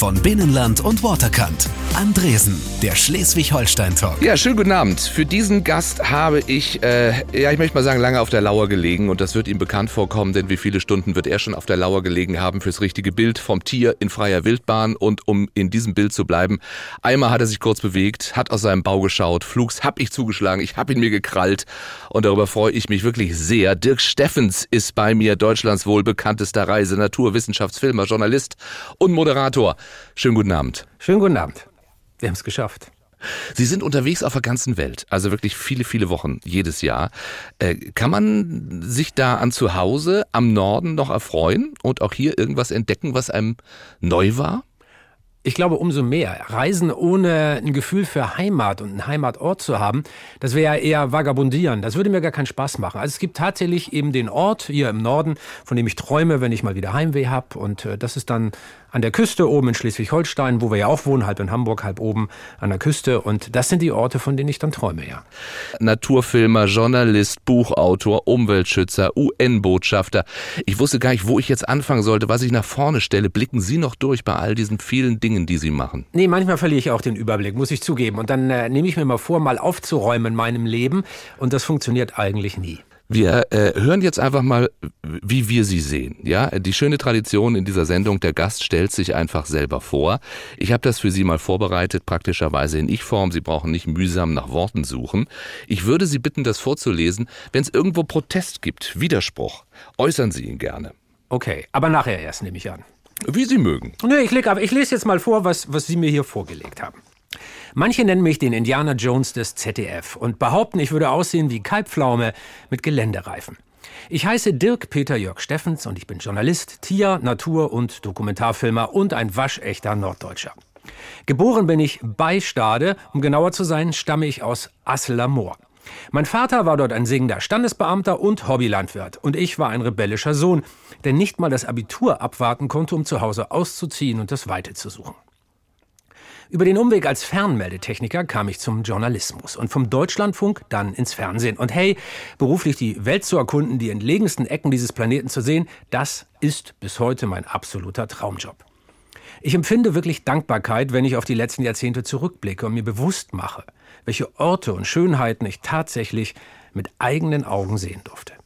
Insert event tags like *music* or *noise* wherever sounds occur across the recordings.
von Binnenland und Waterkant. Andresen, der Schleswig-Holstein-Talk. Ja, schönen guten Abend. Für diesen Gast habe ich, äh, ja, ich möchte mal sagen, lange auf der Lauer gelegen und das wird ihm bekannt vorkommen, denn wie viele Stunden wird er schon auf der Lauer gelegen haben fürs richtige Bild vom Tier in freier Wildbahn und um in diesem Bild zu bleiben. Einmal hat er sich kurz bewegt, hat aus seinem Bau geschaut, Flugs hab ich zugeschlagen, ich hab ihn mir gekrallt und darüber freue ich mich wirklich sehr. Dirk Steffens ist bei mir, Deutschlands wohl bekanntester Reise, Naturwissenschaftsfilmer, Journalist und Moderator. Schönen guten Abend. Schönen guten Abend. Wir haben es geschafft. Sie sind unterwegs auf der ganzen Welt, also wirklich viele, viele Wochen jedes Jahr. Äh, kann man sich da an zu Hause am Norden noch erfreuen und auch hier irgendwas entdecken, was einem neu war? Ich glaube, umso mehr. Reisen ohne ein Gefühl für Heimat und einen Heimatort zu haben, das wäre ja eher vagabundieren. Das würde mir gar keinen Spaß machen. Also es gibt tatsächlich eben den Ort hier im Norden, von dem ich träume, wenn ich mal wieder Heimweh habe. Und äh, das ist dann an der Küste oben in Schleswig-Holstein, wo wir ja auch wohnen, halb in Hamburg, halb oben an der Küste. Und das sind die Orte, von denen ich dann träume, ja. Naturfilmer, Journalist, Buchautor, Umweltschützer, UN-Botschafter. Ich wusste gar nicht, wo ich jetzt anfangen sollte, was ich nach vorne stelle. Blicken Sie noch durch bei all diesen vielen Dingen, die Sie machen? Nee, manchmal verliere ich auch den Überblick, muss ich zugeben. Und dann äh, nehme ich mir mal vor, mal aufzuräumen in meinem Leben. Und das funktioniert eigentlich nie. Wir äh, hören jetzt einfach mal, wie wir sie sehen. Ja, die schöne Tradition in dieser Sendung, der Gast stellt sich einfach selber vor. Ich habe das für Sie mal vorbereitet, praktischerweise in Ich-Form. Sie brauchen nicht mühsam nach Worten suchen. Ich würde Sie bitten, das vorzulesen. Wenn es irgendwo Protest gibt, Widerspruch, äußern Sie ihn gerne. Okay, aber nachher erst nehme ich an. Wie Sie mögen. Nee, ich, leg, aber ich lese jetzt mal vor, was, was Sie mir hier vorgelegt haben. Manche nennen mich den Indiana Jones des ZDF und behaupten, ich würde aussehen wie Kalbpflaume mit Geländereifen. Ich heiße Dirk Peter Jörg Steffens und ich bin Journalist, Tier-, Natur- und Dokumentarfilmer und ein waschechter Norddeutscher. Geboren bin ich bei Stade, um genauer zu sein, stamme ich aus Asseler Mein Vater war dort ein singender Standesbeamter und Hobbylandwirt und ich war ein rebellischer Sohn, der nicht mal das Abitur abwarten konnte, um zu Hause auszuziehen und das Weite zu suchen. Über den Umweg als Fernmeldetechniker kam ich zum Journalismus und vom Deutschlandfunk dann ins Fernsehen. Und hey, beruflich die Welt zu erkunden, die entlegensten Ecken dieses Planeten zu sehen, das ist bis heute mein absoluter Traumjob. Ich empfinde wirklich Dankbarkeit, wenn ich auf die letzten Jahrzehnte zurückblicke und mir bewusst mache, welche Orte und Schönheiten ich tatsächlich mit eigenen Augen sehen durfte.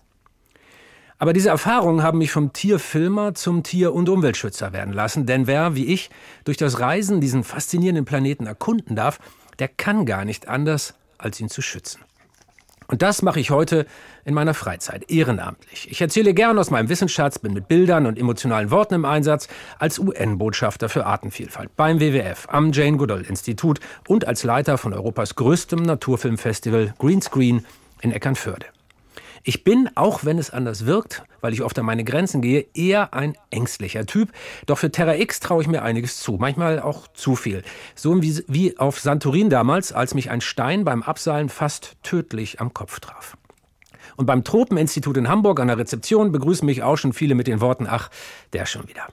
Aber diese Erfahrungen haben mich vom Tierfilmer zum Tier- und Umweltschützer werden lassen. Denn wer, wie ich, durch das Reisen diesen faszinierenden Planeten erkunden darf, der kann gar nicht anders, als ihn zu schützen. Und das mache ich heute in meiner Freizeit, ehrenamtlich. Ich erzähle gern aus meinem Wissensschatz, bin mit Bildern und emotionalen Worten im Einsatz, als UN-Botschafter für Artenvielfalt beim WWF, am Jane Goodall Institut und als Leiter von Europas größtem Naturfilmfestival Greenscreen in Eckernförde. Ich bin, auch wenn es anders wirkt, weil ich oft an meine Grenzen gehe, eher ein ängstlicher Typ. Doch für Terra X traue ich mir einiges zu, manchmal auch zu viel. So wie, wie auf Santorin damals, als mich ein Stein beim Abseilen fast tödlich am Kopf traf. Und beim Tropeninstitut in Hamburg an der Rezeption begrüßen mich auch schon viele mit den Worten, ach, der schon wieder.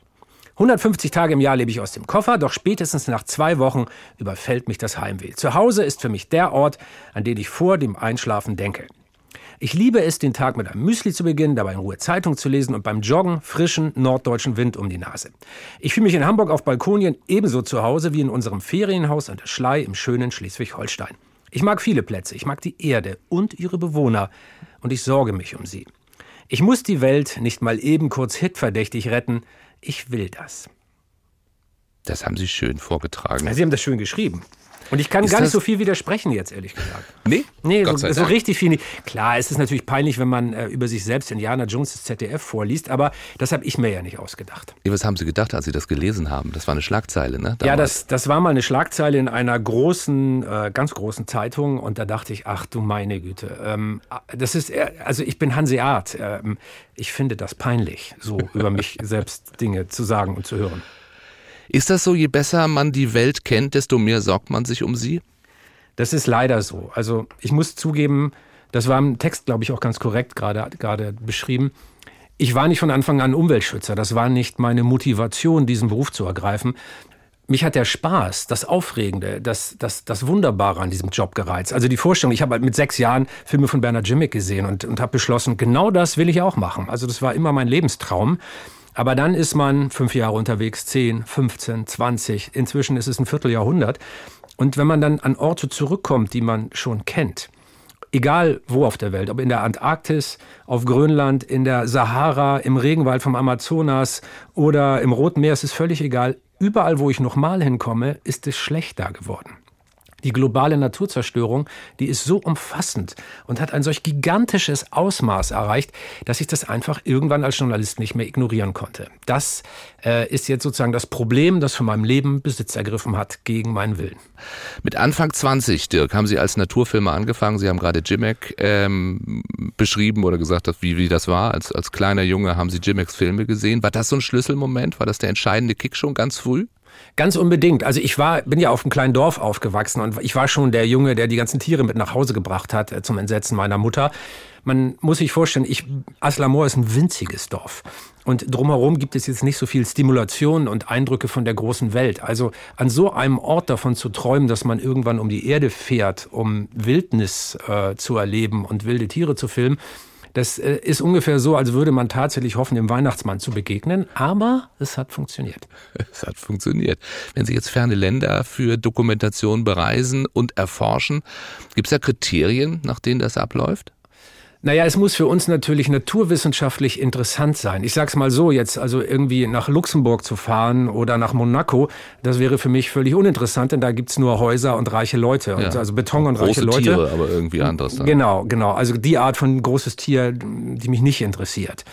150 Tage im Jahr lebe ich aus dem Koffer, doch spätestens nach zwei Wochen überfällt mich das Heimweh. Zu Hause ist für mich der Ort, an den ich vor dem Einschlafen denke. Ich liebe es, den Tag mit einem Müsli zu beginnen, dabei in Ruhe Zeitung zu lesen und beim Joggen frischen norddeutschen Wind um die Nase. Ich fühle mich in Hamburg auf Balkonien ebenso zu Hause wie in unserem Ferienhaus an der Schlei im schönen Schleswig-Holstein. Ich mag viele Plätze, ich mag die Erde und ihre Bewohner und ich sorge mich um sie. Ich muss die Welt nicht mal eben kurz hitverdächtig retten, ich will das. Das haben Sie schön vorgetragen. Sie haben das schön geschrieben. Und ich kann ist gar nicht so viel widersprechen jetzt, ehrlich gesagt. Nee? Nee, so, so, richtig viel nicht. Klar, es ist natürlich peinlich, wenn man äh, über sich selbst Indiana Jones des ZDF vorliest, aber das habe ich mir ja nicht ausgedacht. was haben Sie gedacht, als Sie das gelesen haben? Das war eine Schlagzeile, ne? Damals. Ja, das, das war mal eine Schlagzeile in einer großen, äh, ganz großen Zeitung und da dachte ich, ach du meine Güte. Ähm, das ist, äh, also ich bin Hanseat. Ähm, ich finde das peinlich, so über mich *laughs* selbst Dinge zu sagen und zu hören. Ist das so, je besser man die Welt kennt, desto mehr sorgt man sich um sie? Das ist leider so. Also ich muss zugeben, das war im Text, glaube ich, auch ganz korrekt gerade, gerade beschrieben. Ich war nicht von Anfang an Umweltschützer. Das war nicht meine Motivation, diesen Beruf zu ergreifen. Mich hat der Spaß, das Aufregende, das, das, das Wunderbare an diesem Job gereizt. Also die Vorstellung, ich habe halt mit sechs Jahren Filme von Bernard Jimmick gesehen und, und habe beschlossen, genau das will ich auch machen. Also das war immer mein Lebenstraum. Aber dann ist man fünf Jahre unterwegs, zehn, 15, 20. Inzwischen ist es ein Vierteljahrhundert. Und wenn man dann an Orte zurückkommt, die man schon kennt, egal wo auf der Welt, ob in der Antarktis, auf Grönland, in der Sahara, im Regenwald vom Amazonas oder im Roten Meer, es ist völlig egal. Überall, wo ich nochmal hinkomme, ist es schlecht da geworden. Die globale Naturzerstörung, die ist so umfassend und hat ein solch gigantisches Ausmaß erreicht, dass ich das einfach irgendwann als Journalist nicht mehr ignorieren konnte. Das äh, ist jetzt sozusagen das Problem, das von meinem Leben Besitz ergriffen hat gegen meinen Willen. Mit Anfang 20, Dirk, haben Sie als Naturfilmer angefangen. Sie haben gerade Jimek ähm, beschrieben oder gesagt, wie, wie das war. Als, als kleiner Junge haben Sie Jimeks Filme gesehen. War das so ein Schlüsselmoment? War das der entscheidende Kick schon ganz früh? Ganz unbedingt. Also ich war, bin ja auf einem kleinen Dorf aufgewachsen und ich war schon der Junge, der die ganzen Tiere mit nach Hause gebracht hat äh, zum Entsetzen meiner Mutter. Man muss sich vorstellen, ich, Aslamor ist ein winziges Dorf. Und drumherum gibt es jetzt nicht so viel Stimulation und Eindrücke von der großen Welt. Also an so einem Ort davon zu träumen, dass man irgendwann um die Erde fährt, um Wildnis äh, zu erleben und wilde Tiere zu filmen, das äh, ist ungefähr so, als würde man tatsächlich hoffen, dem Weihnachtsmann zu begegnen. Aber es hat funktioniert. *laughs* Es hat funktioniert. Wenn Sie jetzt ferne Länder für Dokumentation bereisen und erforschen, gibt es da Kriterien, nach denen das abläuft? Naja, es muss für uns natürlich naturwissenschaftlich interessant sein. Ich sag's mal so, jetzt also irgendwie nach Luxemburg zu fahren oder nach Monaco, das wäre für mich völlig uninteressant, denn da gibt's nur Häuser und reiche Leute. Ja. also Beton und Große reiche Leute. Tiere, aber irgendwie anders. Dann. Genau, genau. Also die Art von großes Tier, die mich nicht interessiert.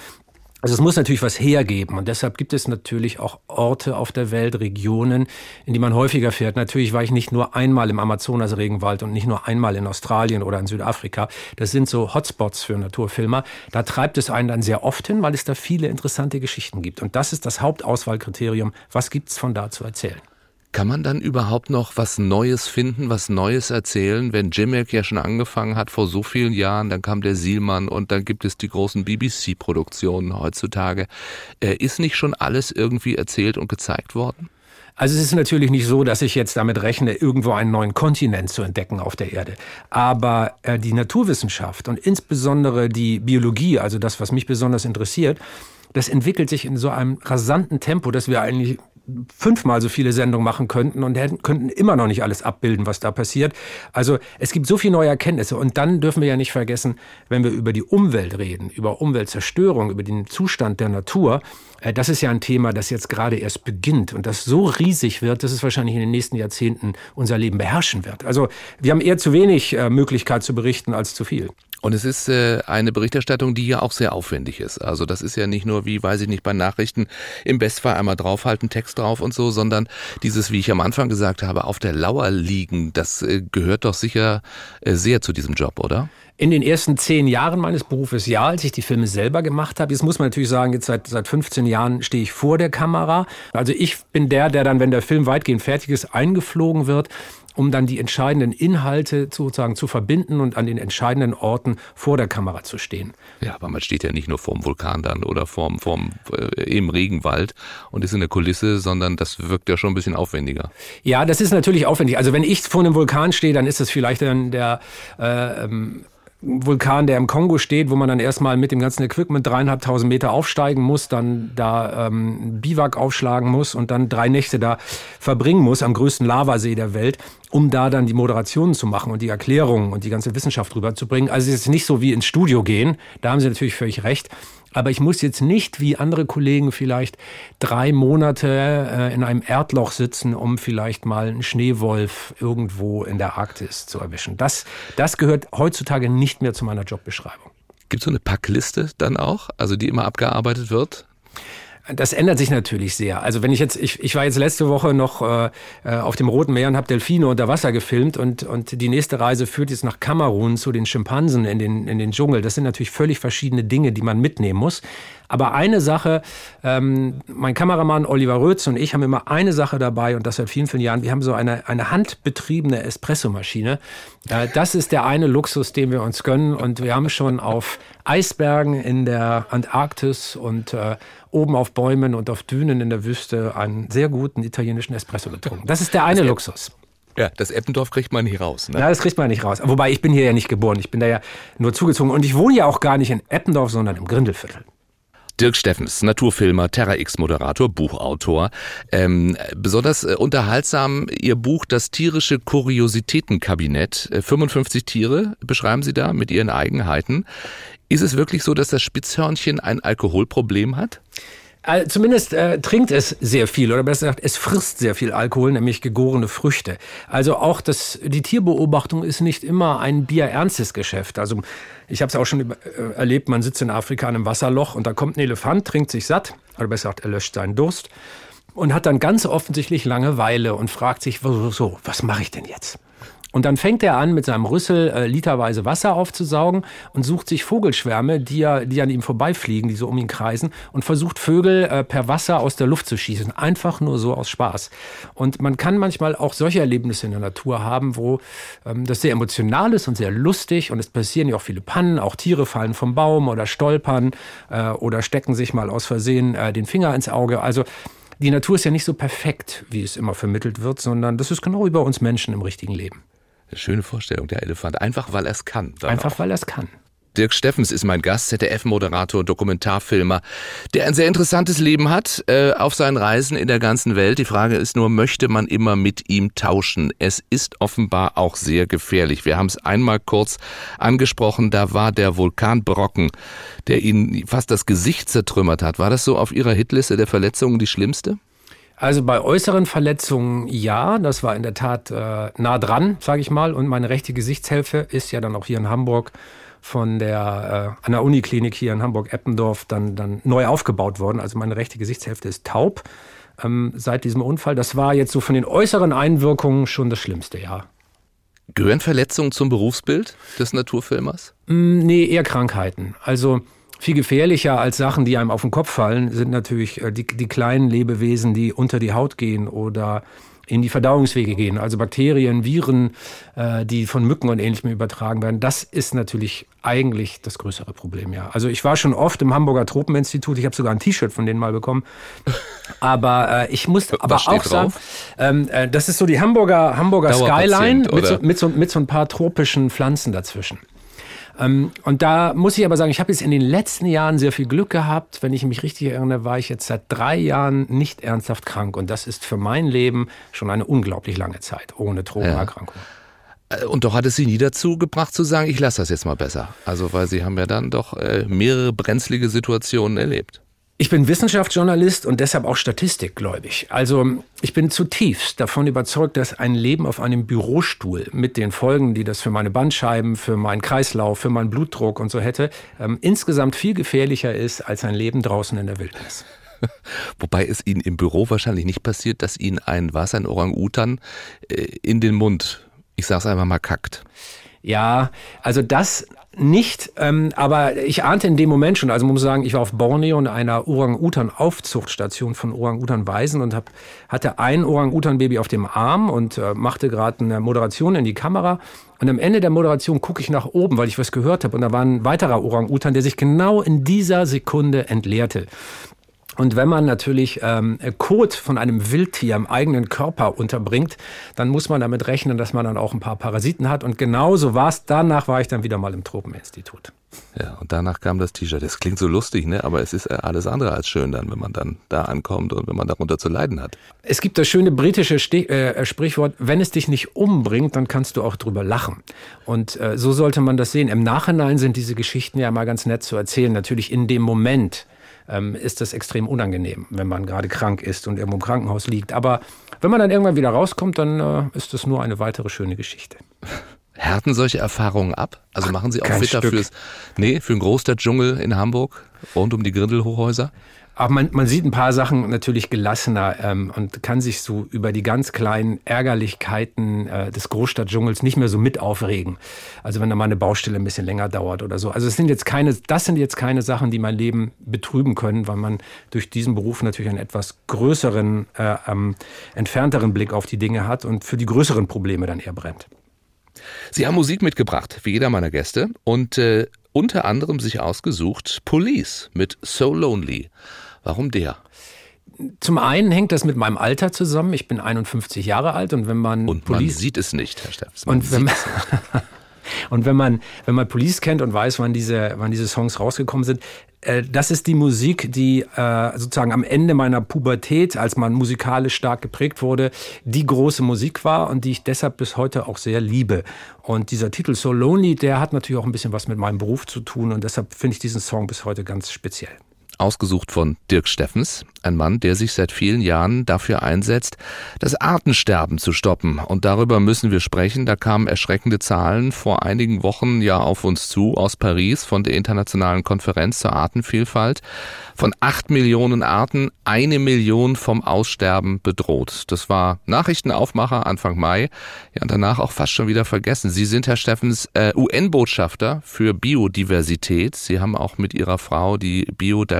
Also es muss natürlich was hergeben und deshalb gibt es natürlich auch Orte auf der Welt, Regionen, in die man häufiger fährt. Natürlich war ich nicht nur einmal im Amazonas-Regenwald und nicht nur einmal in Australien oder in Südafrika. Das sind so Hotspots für Naturfilmer. Da treibt es einen dann sehr oft hin, weil es da viele interessante Geschichten gibt. Und das ist das Hauptauswahlkriterium. Was gibt's von da zu erzählen? Kann man dann überhaupt noch was Neues finden, was Neues erzählen, wenn Jimek ja schon angefangen hat vor so vielen Jahren, dann kam der Sielmann und dann gibt es die großen BBC-Produktionen heutzutage. Äh, ist nicht schon alles irgendwie erzählt und gezeigt worden? Also es ist natürlich nicht so, dass ich jetzt damit rechne, irgendwo einen neuen Kontinent zu entdecken auf der Erde. Aber äh, die Naturwissenschaft und insbesondere die Biologie, also das, was mich besonders interessiert, das entwickelt sich in so einem rasanten Tempo, dass wir eigentlich fünfmal so viele Sendungen machen könnten und hätten, könnten immer noch nicht alles abbilden, was da passiert. Also es gibt so viele neue Erkenntnisse und dann dürfen wir ja nicht vergessen, wenn wir über die Umwelt reden, über Umweltzerstörung, über den Zustand der Natur, äh, das ist ja ein Thema, das jetzt gerade erst beginnt und das so riesig wird, dass es wahrscheinlich in den nächsten Jahrzehnten unser Leben beherrschen wird. Also wir haben eher zu wenig äh, Möglichkeit zu berichten als zu viel. Und es ist äh, eine Berichterstattung, die ja auch sehr aufwendig ist. Also das ist ja nicht nur wie, weiß ich nicht, bei Nachrichten im Bestfall einmal draufhalten, Text drauf und so, sondern dieses, wie ich am Anfang gesagt habe, auf der Lauer liegen, das äh, gehört doch sicher äh, sehr zu diesem Job, oder? In den ersten zehn Jahren meines Berufes ja, als ich die Filme selber gemacht habe. Jetzt muss man natürlich sagen, jetzt seit, seit 15 Jahren stehe ich vor der Kamera. Also ich bin der, der dann, wenn der Film weitgehend fertig ist, eingeflogen wird um dann die entscheidenden Inhalte sozusagen zu verbinden und an den entscheidenden Orten vor der Kamera zu stehen. Ja, aber man steht ja nicht nur vorm Vulkan dann oder vorm, vorm äh, im Regenwald und ist in der Kulisse, sondern das wirkt ja schon ein bisschen aufwendiger. Ja, das ist natürlich aufwendig. Also wenn ich vor einem Vulkan stehe, dann ist das vielleicht dann der äh, ähm, Vulkan, der im Kongo steht, wo man dann erstmal mit dem ganzen Equipment dreieinhalbtausend Meter aufsteigen muss, dann da ähm, Biwak aufschlagen muss und dann drei Nächte da verbringen muss am größten Lavasee der Welt, um da dann die Moderationen zu machen und die Erklärungen und die ganze Wissenschaft rüberzubringen. Also es ist nicht so wie ins Studio gehen, da haben Sie natürlich völlig recht. Aber ich muss jetzt nicht wie andere Kollegen vielleicht drei Monate äh, in einem Erdloch sitzen, um vielleicht mal einen Schneewolf irgendwo in der Arktis zu erwischen. Das, das gehört heutzutage nicht mehr zu meiner Jobbeschreibung. Gibt es so eine Packliste dann auch, also die immer abgearbeitet wird? Das ändert sich natürlich sehr. Also wenn ich jetzt, ich, ich war jetzt letzte Woche noch äh, äh auf dem Roten Meer und habe Delfine unter Wasser gefilmt und, und die nächste Reise führt jetzt nach Kamerun zu den Schimpansen in den, in den Dschungel. Das sind natürlich völlig verschiedene Dinge, die man mitnehmen muss. Aber eine Sache, ähm, mein Kameramann Oliver Rötz und ich haben immer eine Sache dabei und das seit vielen, vielen Jahren. Wir haben so eine, eine handbetriebene Espressomaschine. Äh, das ist der eine Luxus, den wir uns gönnen und wir haben schon auf Eisbergen in der Antarktis und äh, oben auf Bäumen und auf Dünen in der Wüste einen sehr guten italienischen Espresso getrunken. Das ist der eine das Luxus. Ja, das Eppendorf kriegt man nicht raus. Ne? Ja, das kriegt man nicht raus. Wobei ich bin hier ja nicht geboren. Ich bin da ja nur zugezogen. Und ich wohne ja auch gar nicht in Eppendorf, sondern im Grindelviertel. Dirk Steffens, Naturfilmer, Terra X-Moderator, Buchautor. Ähm, besonders äh, unterhaltsam Ihr Buch Das tierische Kuriositätenkabinett. Äh, 55 Tiere beschreiben Sie da mit ihren Eigenheiten. Ist es wirklich so, dass das Spitzhörnchen ein Alkoholproblem hat? Zumindest äh, trinkt es sehr viel oder besser gesagt, es frisst sehr viel Alkohol, nämlich gegorene Früchte. Also auch das, die Tierbeobachtung ist nicht immer ein bierernstes Geschäft. Also ich habe es auch schon äh, erlebt, man sitzt in Afrika an einem Wasserloch und da kommt ein Elefant, trinkt sich satt, oder besser gesagt, er löscht seinen Durst und hat dann ganz offensichtlich Langeweile und fragt sich, so was mache ich denn jetzt? Und dann fängt er an, mit seinem Rüssel äh, literweise Wasser aufzusaugen und sucht sich Vogelschwärme, die, er, die an ihm vorbeifliegen, die so um ihn kreisen, und versucht Vögel äh, per Wasser aus der Luft zu schießen. Einfach nur so aus Spaß. Und man kann manchmal auch solche Erlebnisse in der Natur haben, wo ähm, das sehr emotional ist und sehr lustig. Und es passieren ja auch viele Pannen. Auch Tiere fallen vom Baum oder stolpern äh, oder stecken sich mal aus Versehen äh, den Finger ins Auge. Also die Natur ist ja nicht so perfekt, wie es immer vermittelt wird, sondern das ist genau wie bei uns Menschen im richtigen Leben. Schöne Vorstellung, der Elefant. Einfach weil er es kann. Einfach auch. weil er es kann. Dirk Steffens ist mein Gast, ZDF-Moderator und Dokumentarfilmer, der ein sehr interessantes Leben hat äh, auf seinen Reisen in der ganzen Welt. Die Frage ist nur, möchte man immer mit ihm tauschen? Es ist offenbar auch sehr gefährlich. Wir haben es einmal kurz angesprochen, da war der Vulkanbrocken, der ihn fast das Gesicht zertrümmert hat. War das so auf Ihrer Hitliste der Verletzungen die schlimmste? Also bei äußeren Verletzungen ja, das war in der Tat äh, nah dran, sage ich mal. Und meine rechte Gesichtshälfte ist ja dann auch hier in Hamburg von der äh, an der Uniklinik hier in Hamburg-Eppendorf dann, dann neu aufgebaut worden. Also meine rechte Gesichtshälfte ist taub ähm, seit diesem Unfall. Das war jetzt so von den äußeren Einwirkungen schon das Schlimmste, ja. Gehören Verletzungen zum Berufsbild des Naturfilmers? Mm, nee, eher Krankheiten. Also viel gefährlicher als Sachen, die einem auf den Kopf fallen, sind natürlich äh, die, die kleinen Lebewesen, die unter die Haut gehen oder in die Verdauungswege gehen, also Bakterien, Viren, äh, die von Mücken und ähnlichem übertragen werden. Das ist natürlich eigentlich das größere Problem, ja. Also ich war schon oft im Hamburger Tropeninstitut, ich habe sogar ein T-Shirt von denen mal bekommen. Aber äh, ich muss *laughs* aber auch sagen, ähm, äh, das ist so die Hamburger, Hamburger Skyline mit so, mit, so, mit so ein paar tropischen Pflanzen dazwischen. Ähm, und da muss ich aber sagen, ich habe jetzt in den letzten Jahren sehr viel Glück gehabt. Wenn ich mich richtig erinnere, war ich jetzt seit drei Jahren nicht ernsthaft krank. Und das ist für mein Leben schon eine unglaublich lange Zeit ohne Drogenerkrankung. Ja. Äh, und doch hat es Sie nie dazu gebracht zu sagen, ich lasse das jetzt mal besser. Also weil Sie haben ja dann doch äh, mehrere brenzlige Situationen erlebt. Ich bin Wissenschaftsjournalist und deshalb auch statistikgläubig. Also ich bin zutiefst davon überzeugt, dass ein Leben auf einem Bürostuhl mit den Folgen, die das für meine Bandscheiben, für meinen Kreislauf, für meinen Blutdruck und so hätte, ähm, insgesamt viel gefährlicher ist als ein Leben draußen in der Wildnis. *laughs* Wobei es Ihnen im Büro wahrscheinlich nicht passiert, dass Ihnen ein was, ein Orang-Utan äh, in den Mund, ich sag's einfach mal, kackt. Ja, also das nicht, ähm, aber ich ahnte in dem Moment schon, also man muss sagen, ich war auf Borneo in einer Orang-Utan-Aufzuchtstation von Orang-Utan-Waisen und hab, hatte ein Orang-Utan-Baby auf dem Arm und äh, machte gerade eine Moderation in die Kamera. Und am Ende der Moderation gucke ich nach oben, weil ich was gehört habe. Und da war ein weiterer Orang-Utan, der sich genau in dieser Sekunde entleerte. Und wenn man natürlich ähm, Kot von einem Wildtier im eigenen Körper unterbringt, dann muss man damit rechnen, dass man dann auch ein paar Parasiten hat. Und genauso war es. Danach war ich dann wieder mal im Tropeninstitut. Ja, und danach kam das T-Shirt. Das klingt so lustig, ne? aber es ist alles andere als schön dann, wenn man dann da ankommt und wenn man darunter zu leiden hat. Es gibt das schöne britische Stich, äh, Sprichwort, wenn es dich nicht umbringt, dann kannst du auch drüber lachen. Und äh, so sollte man das sehen. Im Nachhinein sind diese Geschichten ja mal ganz nett zu erzählen. Natürlich in dem Moment ähm, ist das extrem unangenehm, wenn man gerade krank ist und irgendwo im Krankenhaus liegt. Aber wenn man dann irgendwann wieder rauskommt, dann äh, ist das nur eine weitere schöne Geschichte. Härten solche Erfahrungen ab? Also machen Sie auch fitter fürs, nee, für den Großstadtdschungel in Hamburg, rund um die Grindelhochhäuser? Aber man, man sieht ein paar Sachen natürlich gelassener ähm, und kann sich so über die ganz kleinen Ärgerlichkeiten äh, des Großstadtdschungels nicht mehr so mit aufregen. Also wenn da mal eine Baustelle ein bisschen länger dauert oder so. Also es sind jetzt keine, das sind jetzt keine Sachen, die mein Leben betrüben können, weil man durch diesen Beruf natürlich einen etwas größeren, äh, ähm, entfernteren Blick auf die Dinge hat und für die größeren Probleme dann eher brennt. Sie haben Musik mitgebracht, wie jeder meiner Gäste, und äh, unter anderem sich ausgesucht Police mit So Lonely. Warum der? Zum einen hängt das mit meinem Alter zusammen. Ich bin 51 Jahre alt und wenn man und man sieht es nicht, Herr Steffens. Und wenn man, *laughs* Und wenn man, wenn man Police kennt und weiß, wann diese, wann diese Songs rausgekommen sind, äh, das ist die Musik, die äh, sozusagen am Ende meiner Pubertät, als man musikalisch stark geprägt wurde, die große Musik war und die ich deshalb bis heute auch sehr liebe. Und dieser Titel So Lonely, der hat natürlich auch ein bisschen was mit meinem Beruf zu tun und deshalb finde ich diesen Song bis heute ganz speziell ausgesucht von Dirk Steffens, ein Mann, der sich seit vielen Jahren dafür einsetzt, das Artensterben zu stoppen. Und darüber müssen wir sprechen. Da kamen erschreckende Zahlen vor einigen Wochen ja auf uns zu aus Paris von der Internationalen Konferenz zur Artenvielfalt. Von acht Millionen Arten eine Million vom Aussterben bedroht. Das war Nachrichtenaufmacher Anfang Mai. Ja, und danach auch fast schon wieder vergessen. Sie sind, Herr Steffens, äh, UN-Botschafter für Biodiversität. Sie haben auch mit Ihrer Frau die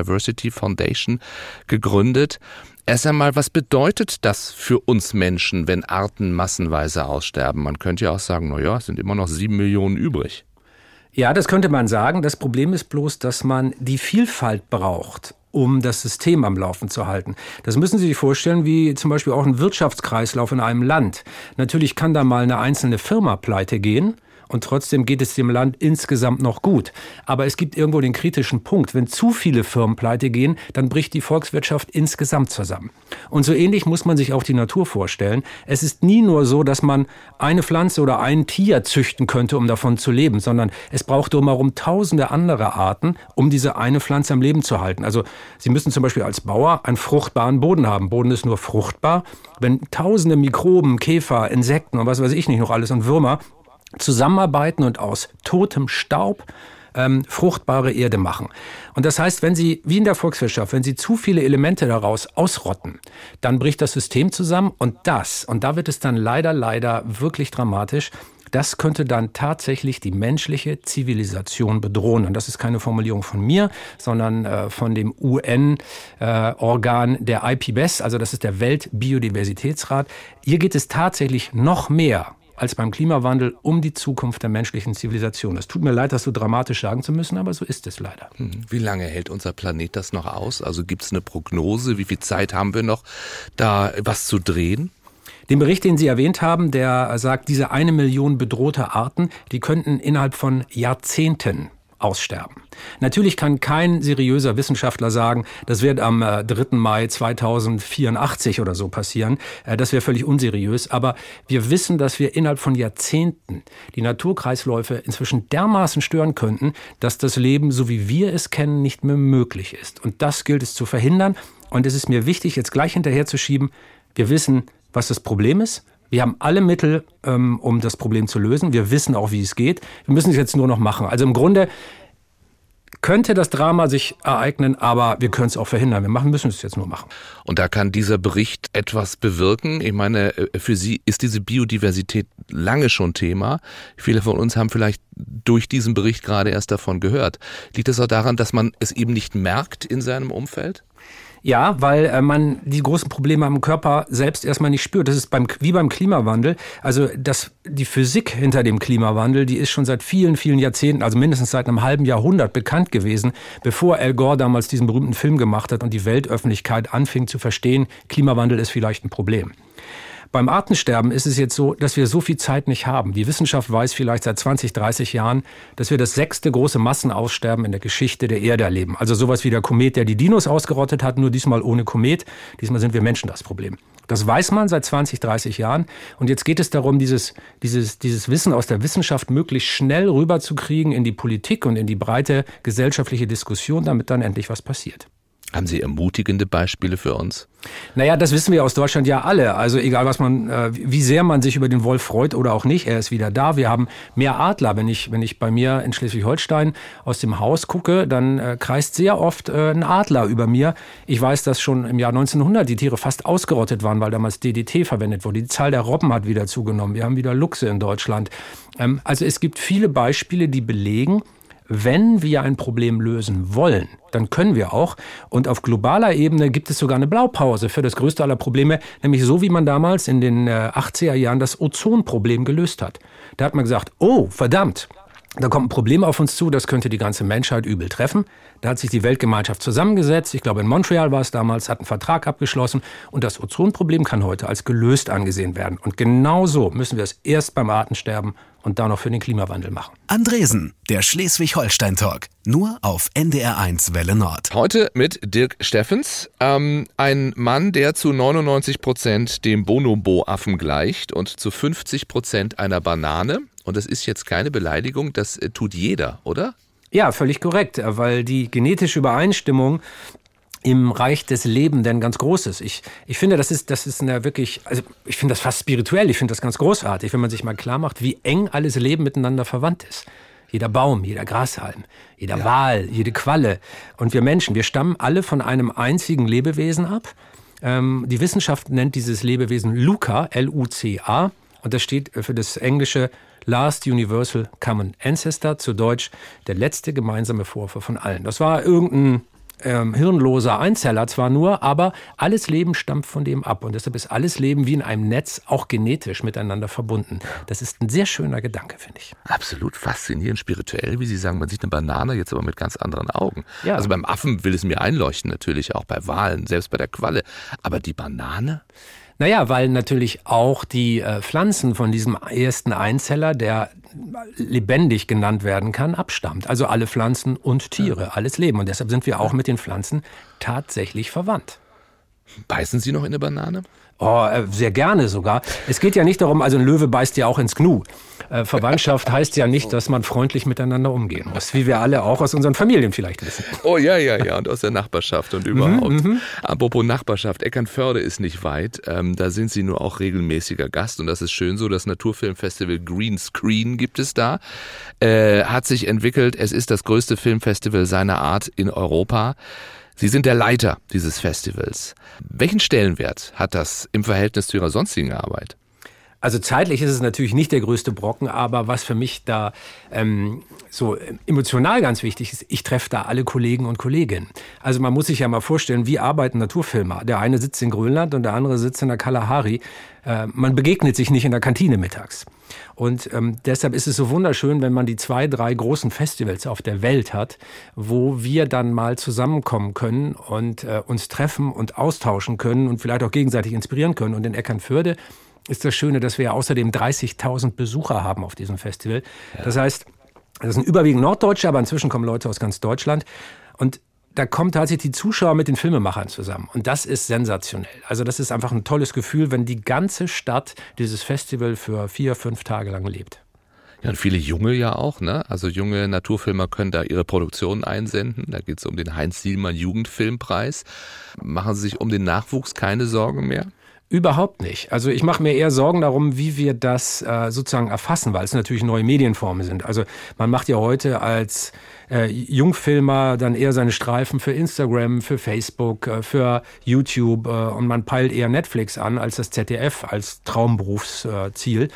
Biodiversity Foundation gegründet. Erst einmal, was bedeutet das für uns Menschen, wenn Arten massenweise aussterben? Man könnte ja auch sagen, na ja, es sind immer noch sieben Millionen übrig. Ja, das könnte man sagen. Das Problem ist bloß, dass man die Vielfalt braucht um das System am Laufen zu halten. Das müssen Sie sich vorstellen, wie zum Beispiel auch ein Wirtschaftskreislauf in einem Land. Natürlich kann da mal eine einzelne Firma pleite gehen, und trotzdem geht es dem Land insgesamt noch gut. Aber es gibt irgendwo den kritischen Punkt, wenn zu viele Firmen pleite gehen, dann bricht die Volkswirtschaft insgesamt zusammen. Und so ähnlich muss man sich auch die Natur vorstellen. Es ist nie nur so, dass man eine Pflanze oder ein Tier züchten könnte, um davon zu leben, sondern es braucht drumherum tausende andere Arten, um diese eine Pflanze am Leben zu halten. Also Sie müssen zum Beispiel als Bauer einen fruchtbaren Boden haben. Boden ist nur fruchtbar, wenn tausende Mikroben, Käfer, Insekten und was weiß ich nicht noch alles und Würmer zusammenarbeiten und aus totem Staub ähm, fruchtbare Erde machen. Und das heißt, wenn Sie, wie in der Volkswirtschaft, wenn Sie zu viele Elemente daraus ausrotten, dann bricht das System zusammen und das, und da wird es dann leider, leider wirklich dramatisch, das könnte dann tatsächlich die menschliche Zivilisation bedrohen. Und das ist keine Formulierung von mir, sondern äh, von dem UN-Organ äh, der IPBES, also das ist der Weltbiodiversitätsrat. Hier geht es tatsächlich noch mehr als beim Klimawandel um die Zukunft der menschlichen Zivilisation. Es tut mir leid, das so dramatisch sagen zu müssen, aber so ist es leider. Hm. Wie lange hält unser Planet das noch aus? Also gibt es eine Prognose? Wie viel Zeit haben wir noch, da was zu drehen? Den Bericht, den Sie erwähnt haben, der sagt, diese eine Million bedrohte Arten, die könnten innerhalb von Jahrzehnten aussterben. Natürlich kann kein seriöser Wissenschaftler sagen, das wird am 3. Äh, Mai 2084 oder so passieren. Äh, das wäre völlig unseriös. Aber wir wissen, dass wir innerhalb von Jahrzehnten die Naturkreisläufe inzwischen dermaßen stören könnten, dass das Leben, so wie wir es kennen, nicht mehr möglich ist. Und das gilt es zu verhindern. Und es ist mir wichtig, jetzt gleich hinterherzuschieben, wir wissen, was das Problem ist. Wir haben alle Mittel, ähm, um das Problem zu lösen. Wir wissen auch, wie es geht. Wir müssen es jetzt nur noch machen. Also im Grunde könnte das Drama sich ereignen, aber wir können es auch verhindern. Wir machen, müssen es jetzt nur machen. Und da kann dieser Bericht etwas bewirken. Ich meine, äh, für Sie ist diese Biodiversität lange schon Thema. Viele von uns haben vielleicht durch diesen Bericht gerade erst davon gehört. Liegt es auch daran, dass man es eben nicht merkt in seinem Umfeld? Ja, weil äh, man die großen Probleme am Körper selbst erstmal nicht spürt. Das ist beim, wie beim Klimawandel. Also das, die Physik hinter dem Klimawandel, die ist schon seit vielen, vielen Jahrzehnten, also mindestens seit einem halben Jahrhundert bekannt gewesen, bevor Al Gore damals diesen berühmten Film gemacht hat und die Weltöffentlichkeit anfing zu verstehen, Klimawandel ist vielleicht ein Problem. Beim Artensterben ist es jetzt so, dass wir so viel Zeit nicht haben. Die Wissenschaft weiß vielleicht seit 20, 30 Jahren, dass wir das sechste große Massenaussterben in der Geschichte der Erde erleben. Also sowas wie der Komet, der die Dinos ausgerottet hat, nur diesmal ohne Komet. Diesmal sind wir Menschen das Problem. Das weiß man seit 20, 30 Jahren. Und jetzt geht es darum, dieses, dieses, dieses Wissen aus der Wissenschaft möglichst schnell rüberzukriegen in die Politik und in die breite gesellschaftliche Diskussion, damit dann endlich was passiert. Haben Sie ermutigende Beispiele für uns? Naja, das wissen wir aus Deutschland ja alle. Also egal, was man, äh, wie sehr man sich über den Wolf freut oder auch nicht, er ist wieder da. Wir haben mehr Adler. Wenn ich, wenn ich bei mir in Schleswig-Holstein aus dem Haus gucke, dann äh, kreist sehr oft äh, ein Adler über mir. Ich weiß, dass schon im Jahr 1900 die Tiere fast ausgerottet waren, weil damals DDT verwendet wurde. Die Zahl der Robben hat wieder zugenommen. Wir haben wieder Luchse in Deutschland. Ähm, also es gibt viele Beispiele, die belegen, wenn wir ein Problem lösen wollen, dann können wir auch. Und auf globaler Ebene gibt es sogar eine Blaupause für das größte aller Probleme, nämlich so wie man damals in den 80er äh, Jahren das Ozonproblem gelöst hat. Da hat man gesagt, oh, verdammt, da kommt ein Problem auf uns zu, das könnte die ganze Menschheit übel treffen. Da hat sich die Weltgemeinschaft zusammengesetzt, ich glaube in Montreal war es damals, hat einen Vertrag abgeschlossen und das Ozonproblem kann heute als gelöst angesehen werden. Und genau so müssen wir es erst beim Artensterben und da noch für den Klimawandel machen. Andresen, der Schleswig-Holstein-Talk. Nur auf NDR1 Welle Nord. Heute mit Dirk Steffens, ähm, ein Mann, der zu 99 Prozent dem Bonobo-Affen gleicht und zu 50 Prozent einer Banane. Und das ist jetzt keine Beleidigung, das äh, tut jeder, oder? Ja, völlig korrekt, weil die genetische Übereinstimmung im Reich des Lebenden ganz Großes. Ich, ich finde, das ist, das ist eine wirklich, also ich finde das fast spirituell, ich finde das ganz großartig, wenn man sich mal klar macht, wie eng alles Leben miteinander verwandt ist. Jeder Baum, jeder Grashalm, jeder ja. Wal, jede Qualle. Und wir Menschen, wir stammen alle von einem einzigen Lebewesen ab. Ähm, die Wissenschaft nennt dieses Lebewesen Luca, L-U-C-A. Und das steht für das englische Last Universal Common Ancestor, zu Deutsch der letzte gemeinsame Vorfahr von allen. Das war irgendein ähm, hirnloser Einzeller zwar nur, aber alles Leben stammt von dem ab. Und deshalb ist alles Leben wie in einem Netz auch genetisch miteinander verbunden. Das ist ein sehr schöner Gedanke, finde ich. Absolut faszinierend, spirituell, wie Sie sagen. Man sieht eine Banane jetzt aber mit ganz anderen Augen. Ja. Also beim Affen will es mir einleuchten, natürlich auch bei Walen, selbst bei der Qualle. Aber die Banane? Naja, weil natürlich auch die äh, Pflanzen von diesem ersten Einzeller, der lebendig genannt werden kann, abstammt. Also alle Pflanzen und Tiere, alles Leben. Und deshalb sind wir auch mit den Pflanzen tatsächlich verwandt. Beißen Sie noch in eine Banane? Oh, äh, sehr gerne sogar. Es geht ja nicht darum, also ein Löwe beißt ja auch ins Gnu. Äh, Verwandtschaft *laughs* heißt ja nicht, dass man freundlich miteinander umgehen muss, wie wir alle auch aus unseren Familien vielleicht wissen. Oh ja, ja, ja, und aus der Nachbarschaft und überhaupt. Mhm, mhm. Apropos Nachbarschaft, Eckernförde ist nicht weit. Ähm, da sind Sie nur auch regelmäßiger Gast und das ist schön so. Das Naturfilmfestival Green Screen gibt es da. Äh, hat sich entwickelt. Es ist das größte Filmfestival seiner Art in Europa. Sie sind der Leiter dieses Festivals. Welchen Stellenwert hat das im Verhältnis zu Ihrer sonstigen Arbeit? Also zeitlich ist es natürlich nicht der größte Brocken, aber was für mich da ähm, so emotional ganz wichtig ist, ich treffe da alle Kollegen und Kolleginnen. Also man muss sich ja mal vorstellen, wie arbeiten Naturfilmer. Der eine sitzt in Grönland und der andere sitzt in der Kalahari. Äh, man begegnet sich nicht in der Kantine mittags. Und ähm, deshalb ist es so wunderschön, wenn man die zwei, drei großen Festivals auf der Welt hat, wo wir dann mal zusammenkommen können und äh, uns treffen und austauschen können und vielleicht auch gegenseitig inspirieren können. Und in Eckernförde ist das Schöne, dass wir außerdem 30.000 Besucher haben auf diesem Festival. Ja. Das heißt, das sind überwiegend Norddeutsche, aber inzwischen kommen Leute aus ganz Deutschland. Und da kommen tatsächlich die Zuschauer mit den Filmemachern zusammen. Und das ist sensationell. Also das ist einfach ein tolles Gefühl, wenn die ganze Stadt dieses Festival für vier, fünf Tage lang lebt. Ja, und viele Junge ja auch, ne? Also junge Naturfilmer können da ihre Produktionen einsenden. Da geht es um den Heinz Sielmann Jugendfilmpreis. Machen Sie sich um den Nachwuchs keine Sorgen mehr? Überhaupt nicht. Also ich mache mir eher Sorgen darum, wie wir das äh, sozusagen erfassen, weil es natürlich neue Medienformen sind. Also man macht ja heute als äh, Jungfilmer dann eher seine Streifen für Instagram, für Facebook, äh, für YouTube äh, und man peilt eher Netflix an als das ZDF als Traumberufsziel.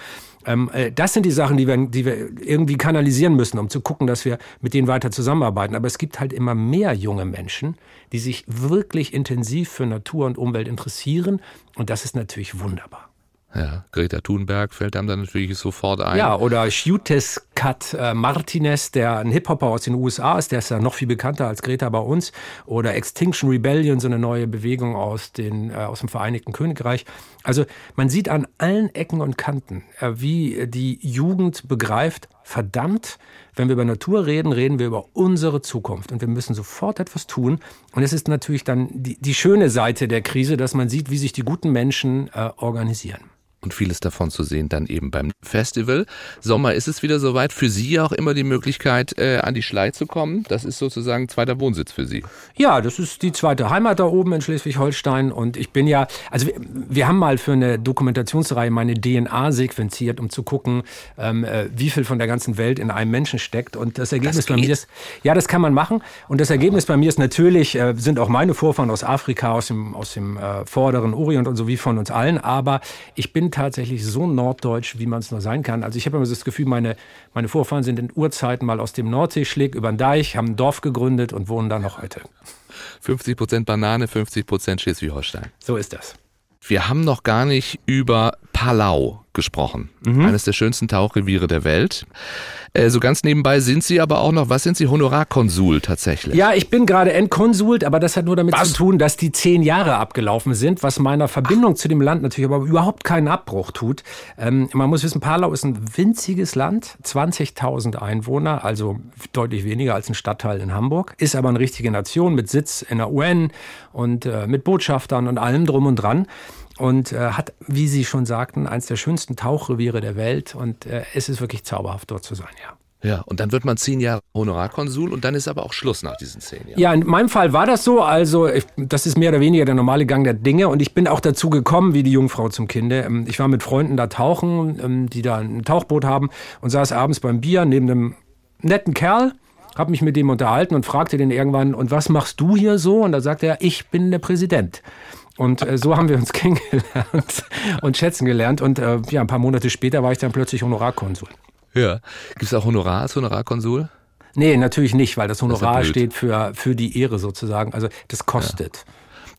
Ähm, äh, das sind die Sachen, die wir, die wir irgendwie kanalisieren müssen, um zu gucken, dass wir mit denen weiter zusammenarbeiten. Aber es gibt halt immer mehr junge Menschen, die sich wirklich intensiv für Natur und Umwelt interessieren. Und das ist natürlich wunderbar. Ja, Greta Thunberg fällt einem dann natürlich sofort ein. Ja, oder Shutes Kat äh, Martinez, der ein Hip-Hopper aus den USA ist, der ist ja noch viel bekannter als Greta bei uns. Oder Extinction Rebellion, so eine neue Bewegung aus, den, äh, aus dem Vereinigten Königreich. Also man sieht an allen Ecken und Kanten, äh, wie die Jugend begreift, verdammt, wenn wir über Natur reden, reden wir über unsere Zukunft und wir müssen sofort etwas tun. Und es ist natürlich dann die, die schöne Seite der Krise, dass man sieht, wie sich die guten Menschen äh, organisieren und vieles davon zu sehen dann eben beim Festival. Sommer ist es wieder soweit. Für Sie auch immer die Möglichkeit, äh, an die Schlei zu kommen. Das ist sozusagen zweiter Wohnsitz für Sie. Ja, das ist die zweite Heimat da oben in Schleswig-Holstein. Und ich bin ja, also wir, wir, haben mal für eine Dokumentationsreihe meine DNA sequenziert, um zu gucken, ähm, äh, wie viel von der ganzen Welt in einem Menschen steckt. Und das Ergebnis das bei mir ist, ja, das kann man machen. Und das Ergebnis bei mir ist natürlich, äh, sind auch meine Vorfahren aus Afrika, aus dem, aus dem äh, vorderen Orient und so wie von uns allen. Aber ich bin tatsächlich so norddeutsch, wie man es nur sein kann. Also ich habe immer das Gefühl, meine, meine Vorfahren sind in Urzeiten mal aus dem Nordsee, schlägt über den Deich, haben ein Dorf gegründet und wohnen da noch heute. 50 Prozent Banane, 50 Prozent Schleswig-Holstein. So ist das. Wir haben noch gar nicht über Palau gesprochen. Mhm. Eines der schönsten Tauchreviere der Welt. Äh, so ganz nebenbei sind Sie aber auch noch, was sind Sie, Honorarkonsul tatsächlich? Ja, ich bin gerade Endkonsul, aber das hat nur damit was? zu tun, dass die zehn Jahre abgelaufen sind, was meiner Verbindung Ach. zu dem Land natürlich aber überhaupt keinen Abbruch tut. Ähm, man muss wissen, Palau ist ein winziges Land, 20.000 Einwohner, also deutlich weniger als ein Stadtteil in Hamburg, ist aber eine richtige Nation mit Sitz in der UN und äh, mit Botschaftern und allem drum und dran und äh, hat, wie Sie schon sagten, eines der schönsten Tauchreviere der Welt und äh, es ist wirklich zauberhaft dort zu sein, ja. Ja, und dann wird man zehn Jahre Honorarkonsul und dann ist aber auch Schluss nach diesen zehn Jahren. Ja, in meinem Fall war das so. Also, ich, das ist mehr oder weniger der normale Gang der Dinge. Und ich bin auch dazu gekommen, wie die Jungfrau zum Kinde. Ähm, ich war mit Freunden da tauchen, ähm, die da ein Tauchboot haben und saß abends beim Bier neben einem netten Kerl. Hab mich mit dem unterhalten und fragte den irgendwann, und was machst du hier so? Und da sagte er, ich bin der Präsident. Und äh, so haben wir uns *laughs* kennengelernt und schätzen gelernt. Und äh, ja, ein paar Monate später war ich dann plötzlich Honorarkonsul. Ja. Gibt es auch Honorar als Honorarkonsul? Nee, natürlich nicht, weil das Honorar das steht für, für die Ehre sozusagen. Also das kostet. Ja.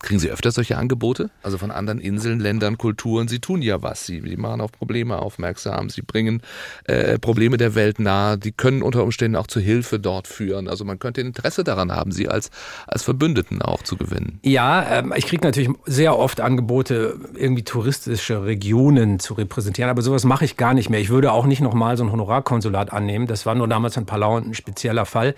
Kriegen Sie öfter solche Angebote? Also von anderen Inseln, Ländern, Kulturen? Sie tun ja was. Sie, Sie machen auf Probleme aufmerksam. Sie bringen äh, Probleme der Welt nahe. Die können unter Umständen auch zur Hilfe dort führen. Also man könnte Interesse daran haben, Sie als, als Verbündeten auch zu gewinnen. Ja, ähm, ich kriege natürlich sehr oft Angebote, irgendwie touristische Regionen zu repräsentieren. Aber sowas mache ich gar nicht mehr. Ich würde auch nicht nochmal so ein Honorarkonsulat annehmen. Das war nur damals in Palau ein spezieller Fall.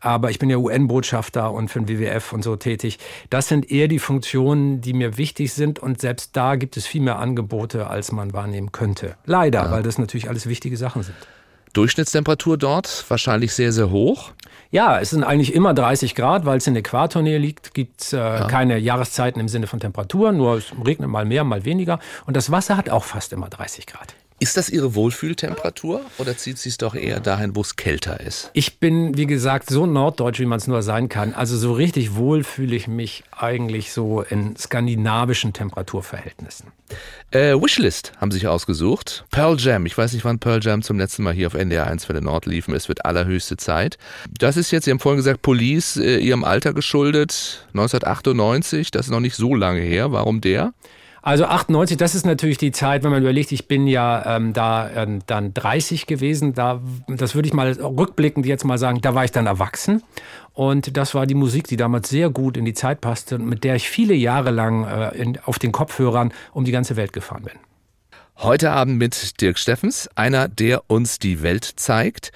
Aber ich bin ja UN-Botschafter und für den WWF und so tätig. Das sind eher die Funktionen, die mir wichtig sind. Und selbst da gibt es viel mehr Angebote, als man wahrnehmen könnte. Leider, ja. weil das natürlich alles wichtige Sachen sind. Durchschnittstemperatur dort wahrscheinlich sehr, sehr hoch. Ja, es sind eigentlich immer 30 Grad, weil es in der Äquatornähe liegt, gibt es äh, ja. keine Jahreszeiten im Sinne von Temperatur, nur es regnet mal mehr, mal weniger. Und das Wasser hat auch fast immer 30 Grad. Ist das Ihre Wohlfühltemperatur oder zieht sie es doch eher dahin, wo es kälter ist? Ich bin, wie gesagt, so norddeutsch, wie man es nur sein kann. Also so richtig wohl fühle ich mich eigentlich so in skandinavischen Temperaturverhältnissen. Äh, Wishlist haben sich ausgesucht. Pearl Jam. Ich weiß nicht, wann Pearl Jam zum letzten Mal hier auf NDR 1 für den Nord liefen. Es wird allerhöchste Zeit. Das ist jetzt, Sie haben vorhin gesagt, Police, äh, Ihrem Alter geschuldet. 1998, das ist noch nicht so lange her. Warum der? Also 98, das ist natürlich die Zeit, wenn man überlegt, ich bin ja ähm, da äh, dann 30 gewesen, da, das würde ich mal rückblickend jetzt mal sagen, da war ich dann erwachsen. Und das war die Musik, die damals sehr gut in die Zeit passte und mit der ich viele Jahre lang äh, in, auf den Kopfhörern um die ganze Welt gefahren bin. Heute Abend mit Dirk Steffens, einer, der uns die Welt zeigt.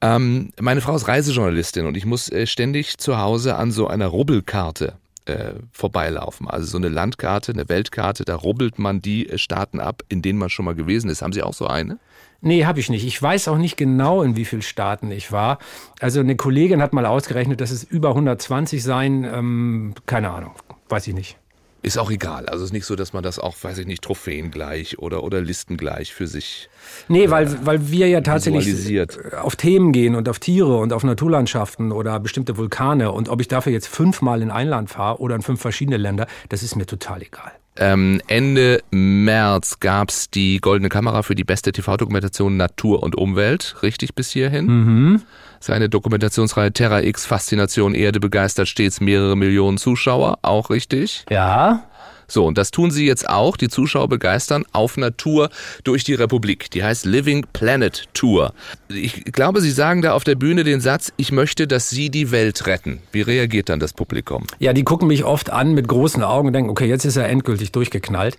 Ähm, meine Frau ist Reisejournalistin und ich muss äh, ständig zu Hause an so einer Rubbelkarte äh, vorbeilaufen. Also so eine Landkarte, eine Weltkarte, da rubbelt man die äh, Staaten ab, in denen man schon mal gewesen ist. Haben Sie auch so eine? Nee, habe ich nicht. Ich weiß auch nicht genau, in wie vielen Staaten ich war. Also eine Kollegin hat mal ausgerechnet, dass es über 120 seien. Ähm, keine Ahnung, weiß ich nicht. Ist auch egal. Also es ist nicht so, dass man das auch, weiß ich nicht, Trophäen gleich oder, oder Listen gleich für sich. Nee, weil, äh, weil wir ja tatsächlich auf Themen gehen und auf Tiere und auf Naturlandschaften oder bestimmte Vulkane. Und ob ich dafür jetzt fünfmal in ein Land fahre oder in fünf verschiedene Länder, das ist mir total egal. Ähm, Ende März gab's die Goldene Kamera für die beste TV-Dokumentation Natur und Umwelt. Richtig bis hierhin? Mhm. Seine Dokumentationsreihe Terra X Faszination Erde begeistert stets mehrere Millionen Zuschauer. Auch richtig? Ja. So, und das tun sie jetzt auch, die Zuschauer begeistern, auf einer Tour durch die Republik. Die heißt Living Planet Tour. Ich glaube, Sie sagen da auf der Bühne den Satz, ich möchte, dass Sie die Welt retten. Wie reagiert dann das Publikum? Ja, die gucken mich oft an mit großen Augen und denken, okay, jetzt ist er endgültig durchgeknallt.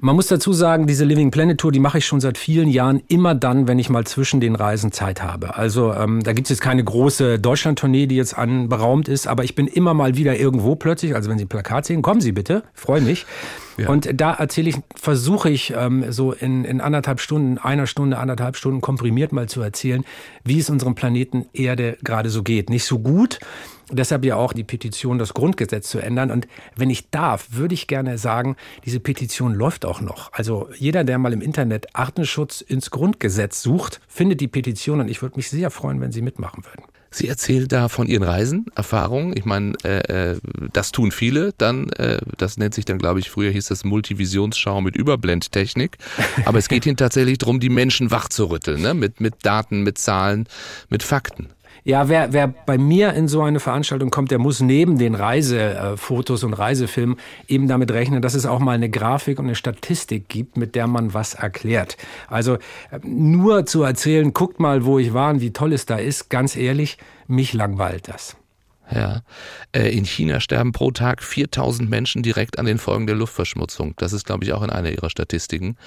Man muss dazu sagen, diese Living Planet Tour, die mache ich schon seit vielen Jahren immer dann, wenn ich mal zwischen den Reisen Zeit habe. Also ähm, da gibt es jetzt keine große Deutschland-Tournee, die jetzt anberaumt ist, aber ich bin immer mal wieder irgendwo plötzlich. Also wenn Sie ein Plakat sehen, kommen Sie bitte, freue mich. Ja. Und da erzähle ich, versuche ich ähm, so in, in anderthalb Stunden, einer Stunde, anderthalb Stunden komprimiert mal zu erzählen, wie es unserem Planeten Erde gerade so geht. Nicht so gut, Deshalb ja auch die Petition, das Grundgesetz zu ändern. Und wenn ich darf, würde ich gerne sagen, diese Petition läuft auch noch. Also jeder, der mal im Internet Artenschutz ins Grundgesetz sucht, findet die Petition und ich würde mich sehr freuen, wenn Sie mitmachen würden. Sie erzählen da von Ihren Reisen, Erfahrungen. Ich meine, äh, äh, das tun viele. Dann, äh, das nennt sich dann, glaube ich, früher hieß das Multivisionsschau mit Überblendtechnik. Aber es geht Ihnen tatsächlich darum, die Menschen wachzurütteln, ne? mit, mit Daten, mit Zahlen, mit Fakten. Ja, wer, wer bei mir in so eine Veranstaltung kommt, der muss neben den Reisefotos und Reisefilmen eben damit rechnen, dass es auch mal eine Grafik und eine Statistik gibt, mit der man was erklärt. Also äh, nur zu erzählen, guckt mal, wo ich war und wie toll es da ist, ganz ehrlich, mich langweilt das. Ja. Äh, in China sterben pro Tag 4000 Menschen direkt an den Folgen der Luftverschmutzung. Das ist, glaube ich, auch in einer ihrer Statistiken.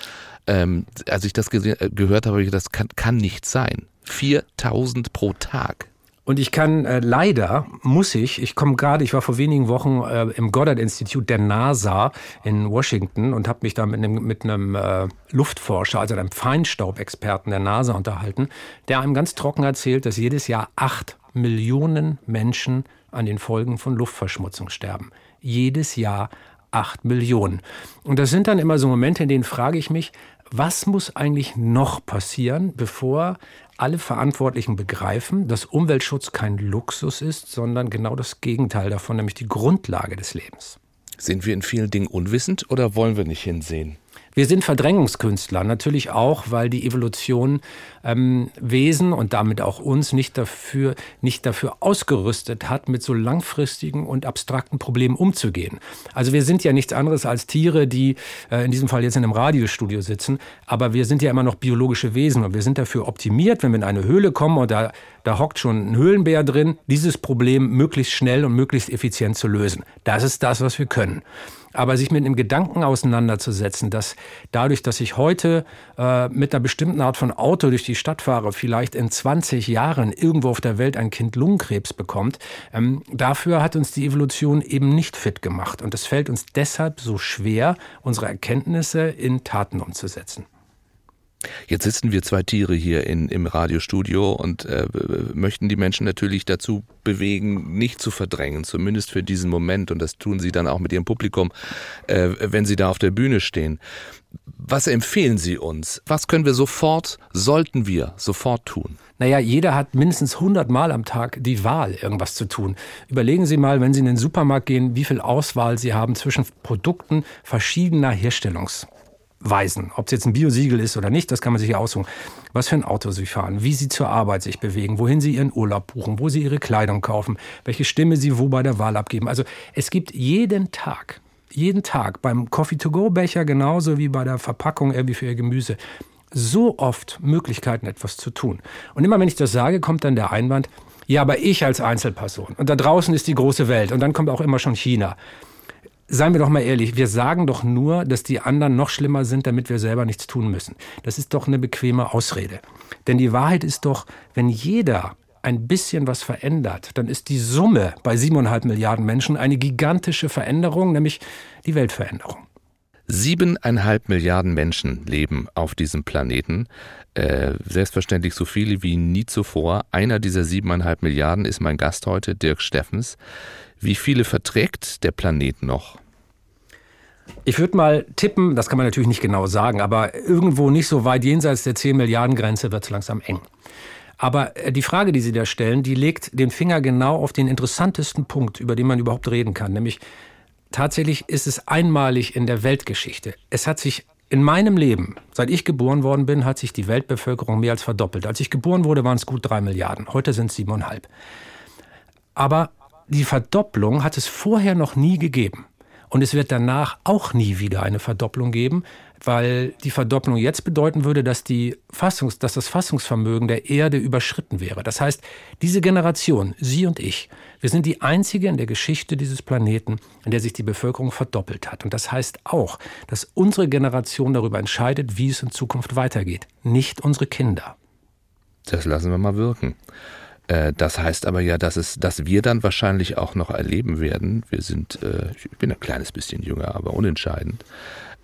Ähm, als ich das äh, gehört habe, das kann, kann nicht sein. 4000 pro Tag. Und ich kann äh, leider, muss ich, ich komme gerade, ich war vor wenigen Wochen äh, im Goddard-Institut der NASA in Washington und habe mich da mit einem, mit einem äh, Luftforscher, also einem Feinstaubexperten der NASA unterhalten, der einem ganz trocken erzählt, dass jedes Jahr acht Millionen Menschen an den Folgen von Luftverschmutzung sterben. Jedes Jahr acht Millionen. Und das sind dann immer so Momente, in denen frage ich mich, was muss eigentlich noch passieren, bevor alle Verantwortlichen begreifen, dass Umweltschutz kein Luxus ist, sondern genau das Gegenteil davon, nämlich die Grundlage des Lebens. Sind wir in vielen Dingen unwissend oder wollen wir nicht hinsehen? Wir sind Verdrängungskünstler, natürlich auch, weil die Evolution ähm, Wesen und damit auch uns nicht dafür, nicht dafür ausgerüstet hat, mit so langfristigen und abstrakten Problemen umzugehen. Also wir sind ja nichts anderes als Tiere, die äh, in diesem Fall jetzt in einem Radiostudio sitzen, aber wir sind ja immer noch biologische Wesen und wir sind dafür optimiert, wenn wir in eine Höhle kommen und da, da hockt schon ein Höhlenbär drin, dieses Problem möglichst schnell und möglichst effizient zu lösen. Das ist das, was wir können. Aber sich mit dem Gedanken auseinanderzusetzen, dass dadurch, dass ich heute äh, mit einer bestimmten Art von Auto durch die Stadt fahre, vielleicht in 20 Jahren irgendwo auf der Welt ein Kind Lungenkrebs bekommt, ähm, dafür hat uns die Evolution eben nicht fit gemacht. Und es fällt uns deshalb so schwer, unsere Erkenntnisse in Taten umzusetzen. Jetzt sitzen wir zwei Tiere hier in, im Radiostudio und äh, möchten die Menschen natürlich dazu bewegen, nicht zu verdrängen, zumindest für diesen Moment. Und das tun sie dann auch mit ihrem Publikum, äh, wenn sie da auf der Bühne stehen. Was empfehlen Sie uns? Was können wir sofort, sollten wir sofort tun? Naja, jeder hat mindestens 100 Mal am Tag die Wahl, irgendwas zu tun. Überlegen Sie mal, wenn Sie in den Supermarkt gehen, wie viel Auswahl Sie haben zwischen Produkten verschiedener Herstellungs weisen. Ob es jetzt ein Biosiegel ist oder nicht, das kann man sich ja aussuchen. Was für ein Auto sie fahren, wie sie zur Arbeit sich bewegen, wohin sie ihren Urlaub buchen, wo sie ihre Kleidung kaufen, welche Stimme sie wo bei der Wahl abgeben. Also es gibt jeden Tag, jeden Tag beim Coffee-to-go-Becher genauso wie bei der Verpackung irgendwie für ihr Gemüse so oft Möglichkeiten, etwas zu tun. Und immer wenn ich das sage, kommt dann der Einwand, ja, aber ich als Einzelperson. Und da draußen ist die große Welt. Und dann kommt auch immer schon China. Seien wir doch mal ehrlich, wir sagen doch nur, dass die anderen noch schlimmer sind, damit wir selber nichts tun müssen. Das ist doch eine bequeme Ausrede. Denn die Wahrheit ist doch, wenn jeder ein bisschen was verändert, dann ist die Summe bei siebeneinhalb Milliarden Menschen eine gigantische Veränderung, nämlich die Weltveränderung. Siebeneinhalb Milliarden Menschen leben auf diesem Planeten. Äh, selbstverständlich so viele wie nie zuvor. Einer dieser siebeneinhalb Milliarden ist mein Gast heute, Dirk Steffens. Wie viele verträgt der Planet noch? Ich würde mal tippen, das kann man natürlich nicht genau sagen, aber irgendwo nicht so weit jenseits der 10 Milliarden Grenze wird es langsam eng. Aber äh, die Frage, die Sie da stellen, die legt den Finger genau auf den interessantesten Punkt, über den man überhaupt reden kann. Nämlich tatsächlich ist es einmalig in der Weltgeschichte. Es hat sich in meinem Leben, seit ich geboren worden bin, hat sich die Weltbevölkerung mehr als verdoppelt. Als ich geboren wurde, waren es gut drei Milliarden. Heute sind es siebeneinhalb. Aber die Verdopplung hat es vorher noch nie gegeben. Und es wird danach auch nie wieder eine Verdopplung geben, weil die Verdopplung jetzt bedeuten würde, dass, die Fassungs-, dass das Fassungsvermögen der Erde überschritten wäre. Das heißt, diese Generation, Sie und ich, wir sind die einzige in der Geschichte dieses Planeten, in der sich die Bevölkerung verdoppelt hat. Und das heißt auch, dass unsere Generation darüber entscheidet, wie es in Zukunft weitergeht, nicht unsere Kinder. Das lassen wir mal wirken. Äh, das heißt aber ja, dass es, dass wir dann wahrscheinlich auch noch erleben werden. Wir sind, äh, ich bin ein kleines bisschen jünger, aber unentscheidend,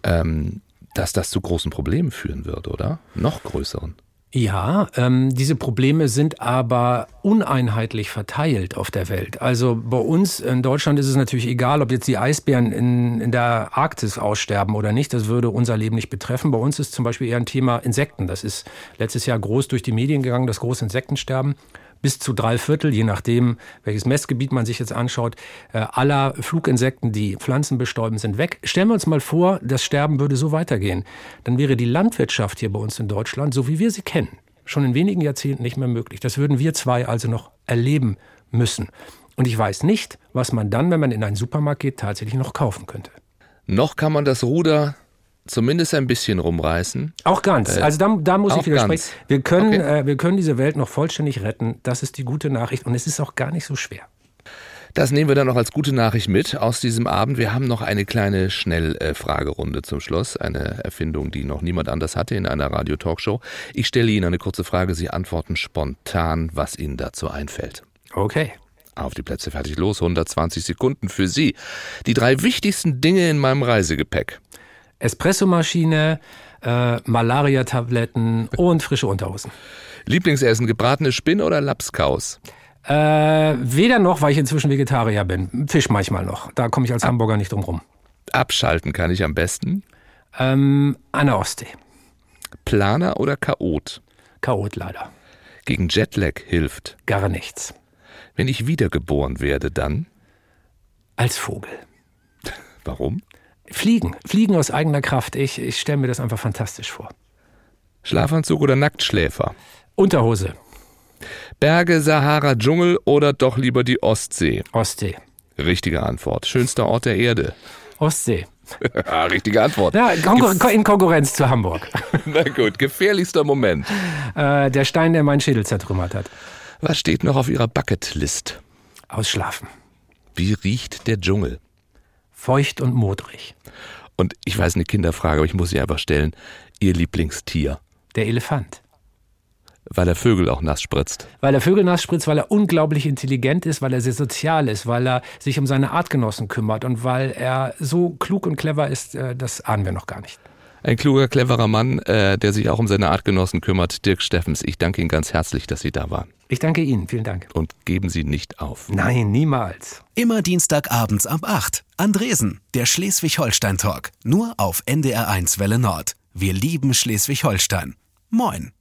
ähm, dass das zu großen Problemen führen wird, oder? Noch größeren. Ja, ähm, diese Probleme sind aber uneinheitlich verteilt auf der Welt. Also bei uns in Deutschland ist es natürlich egal, ob jetzt die Eisbären in, in der Arktis aussterben oder nicht. Das würde unser Leben nicht betreffen. Bei uns ist zum Beispiel eher ein Thema Insekten. Das ist letztes Jahr groß durch die Medien gegangen, das große Insektensterben bis zu drei Viertel, je nachdem, welches Messgebiet man sich jetzt anschaut, äh, aller Fluginsekten, die Pflanzen bestäuben, sind weg. Stellen wir uns mal vor, das Sterben würde so weitergehen. Dann wäre die Landwirtschaft hier bei uns in Deutschland, so wie wir sie kennen, schon in wenigen Jahrzehnten nicht mehr möglich. Das würden wir zwei also noch erleben müssen. Und ich weiß nicht, was man dann, wenn man in einen Supermarkt geht, tatsächlich noch kaufen könnte. Noch kann man das Ruder zumindest ein bisschen rumreißen. Auch ganz. Also da, da muss ich widersprechen. Wir können, Okay. äh, wir können diese Welt noch vollständig retten. Das ist die gute Nachricht. Und es ist auch gar nicht so schwer. Das nehmen wir dann noch als gute Nachricht mit aus diesem Abend. Wir haben noch eine kleine Schnellfragerunde zum Schluss. Eine Erfindung, die noch niemand anders hatte in einer Radio-Talkshow. Ich stelle Ihnen eine kurze Frage. Sie antworten spontan, was Ihnen dazu einfällt. Okay. Auf die Plätze fertig los. 120 Sekunden für Sie. Die drei wichtigsten Dinge in meinem Reisegepäck. Espressomaschine, äh, Malaria-Tabletten und frische Unterhosen. Lieblingsessen, gebratene Spinne oder Lapskaus? Äh, weder noch, weil ich inzwischen Vegetarier bin. Fisch manchmal noch. Da komme ich als Hamburger nicht drum rum. Abschalten kann ich am besten. Ähm, an der Ostsee. Planer oder Chaot? Chaot leider. Gegen Jetlag hilft. Gar nichts. Wenn ich wiedergeboren werde, dann? Als Vogel. Warum? Fliegen. Fliegen aus eigener Kraft. Ich, ich stelle mir das einfach fantastisch vor. Schlafanzug oder Nacktschläfer? Unterhose. Berge, Sahara, Dschungel oder doch lieber die Ostsee? Ostsee. Richtige Antwort. Schönster Ort der Erde. *laughs* Ostsee. *laughs* Ah, Richtige Antwort. Ja, Konkur in Konkurrenz zu Hamburg. *laughs* Na gut, gefährlichster Moment. Äh, der Stein, der meinen Schädel zertrümmert hat. Was steht noch auf Ihrer Bucketlist? Ausschlafen. Wie riecht der Dschungel? Feucht und modrig. Und ich weiß eine Kinderfrage, aber ich muss sie einfach stellen. Ihr Lieblingstier? Der Elefant. Weil er Vögel auch nass spritzt. Weil er Vögel nass spritzt, weil er unglaublich intelligent ist, weil er sehr sozial ist, weil er sich um seine Artgenossen kümmert und weil er so klug und clever ist, äh, das ahnen wir noch gar nicht. Ein kluger, cleverer Mann, äh, der sich auch um seine Artgenossen kümmert, Dirk Steffens. Ich danke Ihnen ganz herzlich, dass Sie da waren. Ich danke Ihnen. Vielen Dank. Und geben Sie nicht auf. Nein, niemals. Immer Dienstagabends ab 8. Andresen, der Schleswig-Holstein-Talk. Nur auf NDR1 Welle Nord. Wir lieben Schleswig-Holstein. Moin.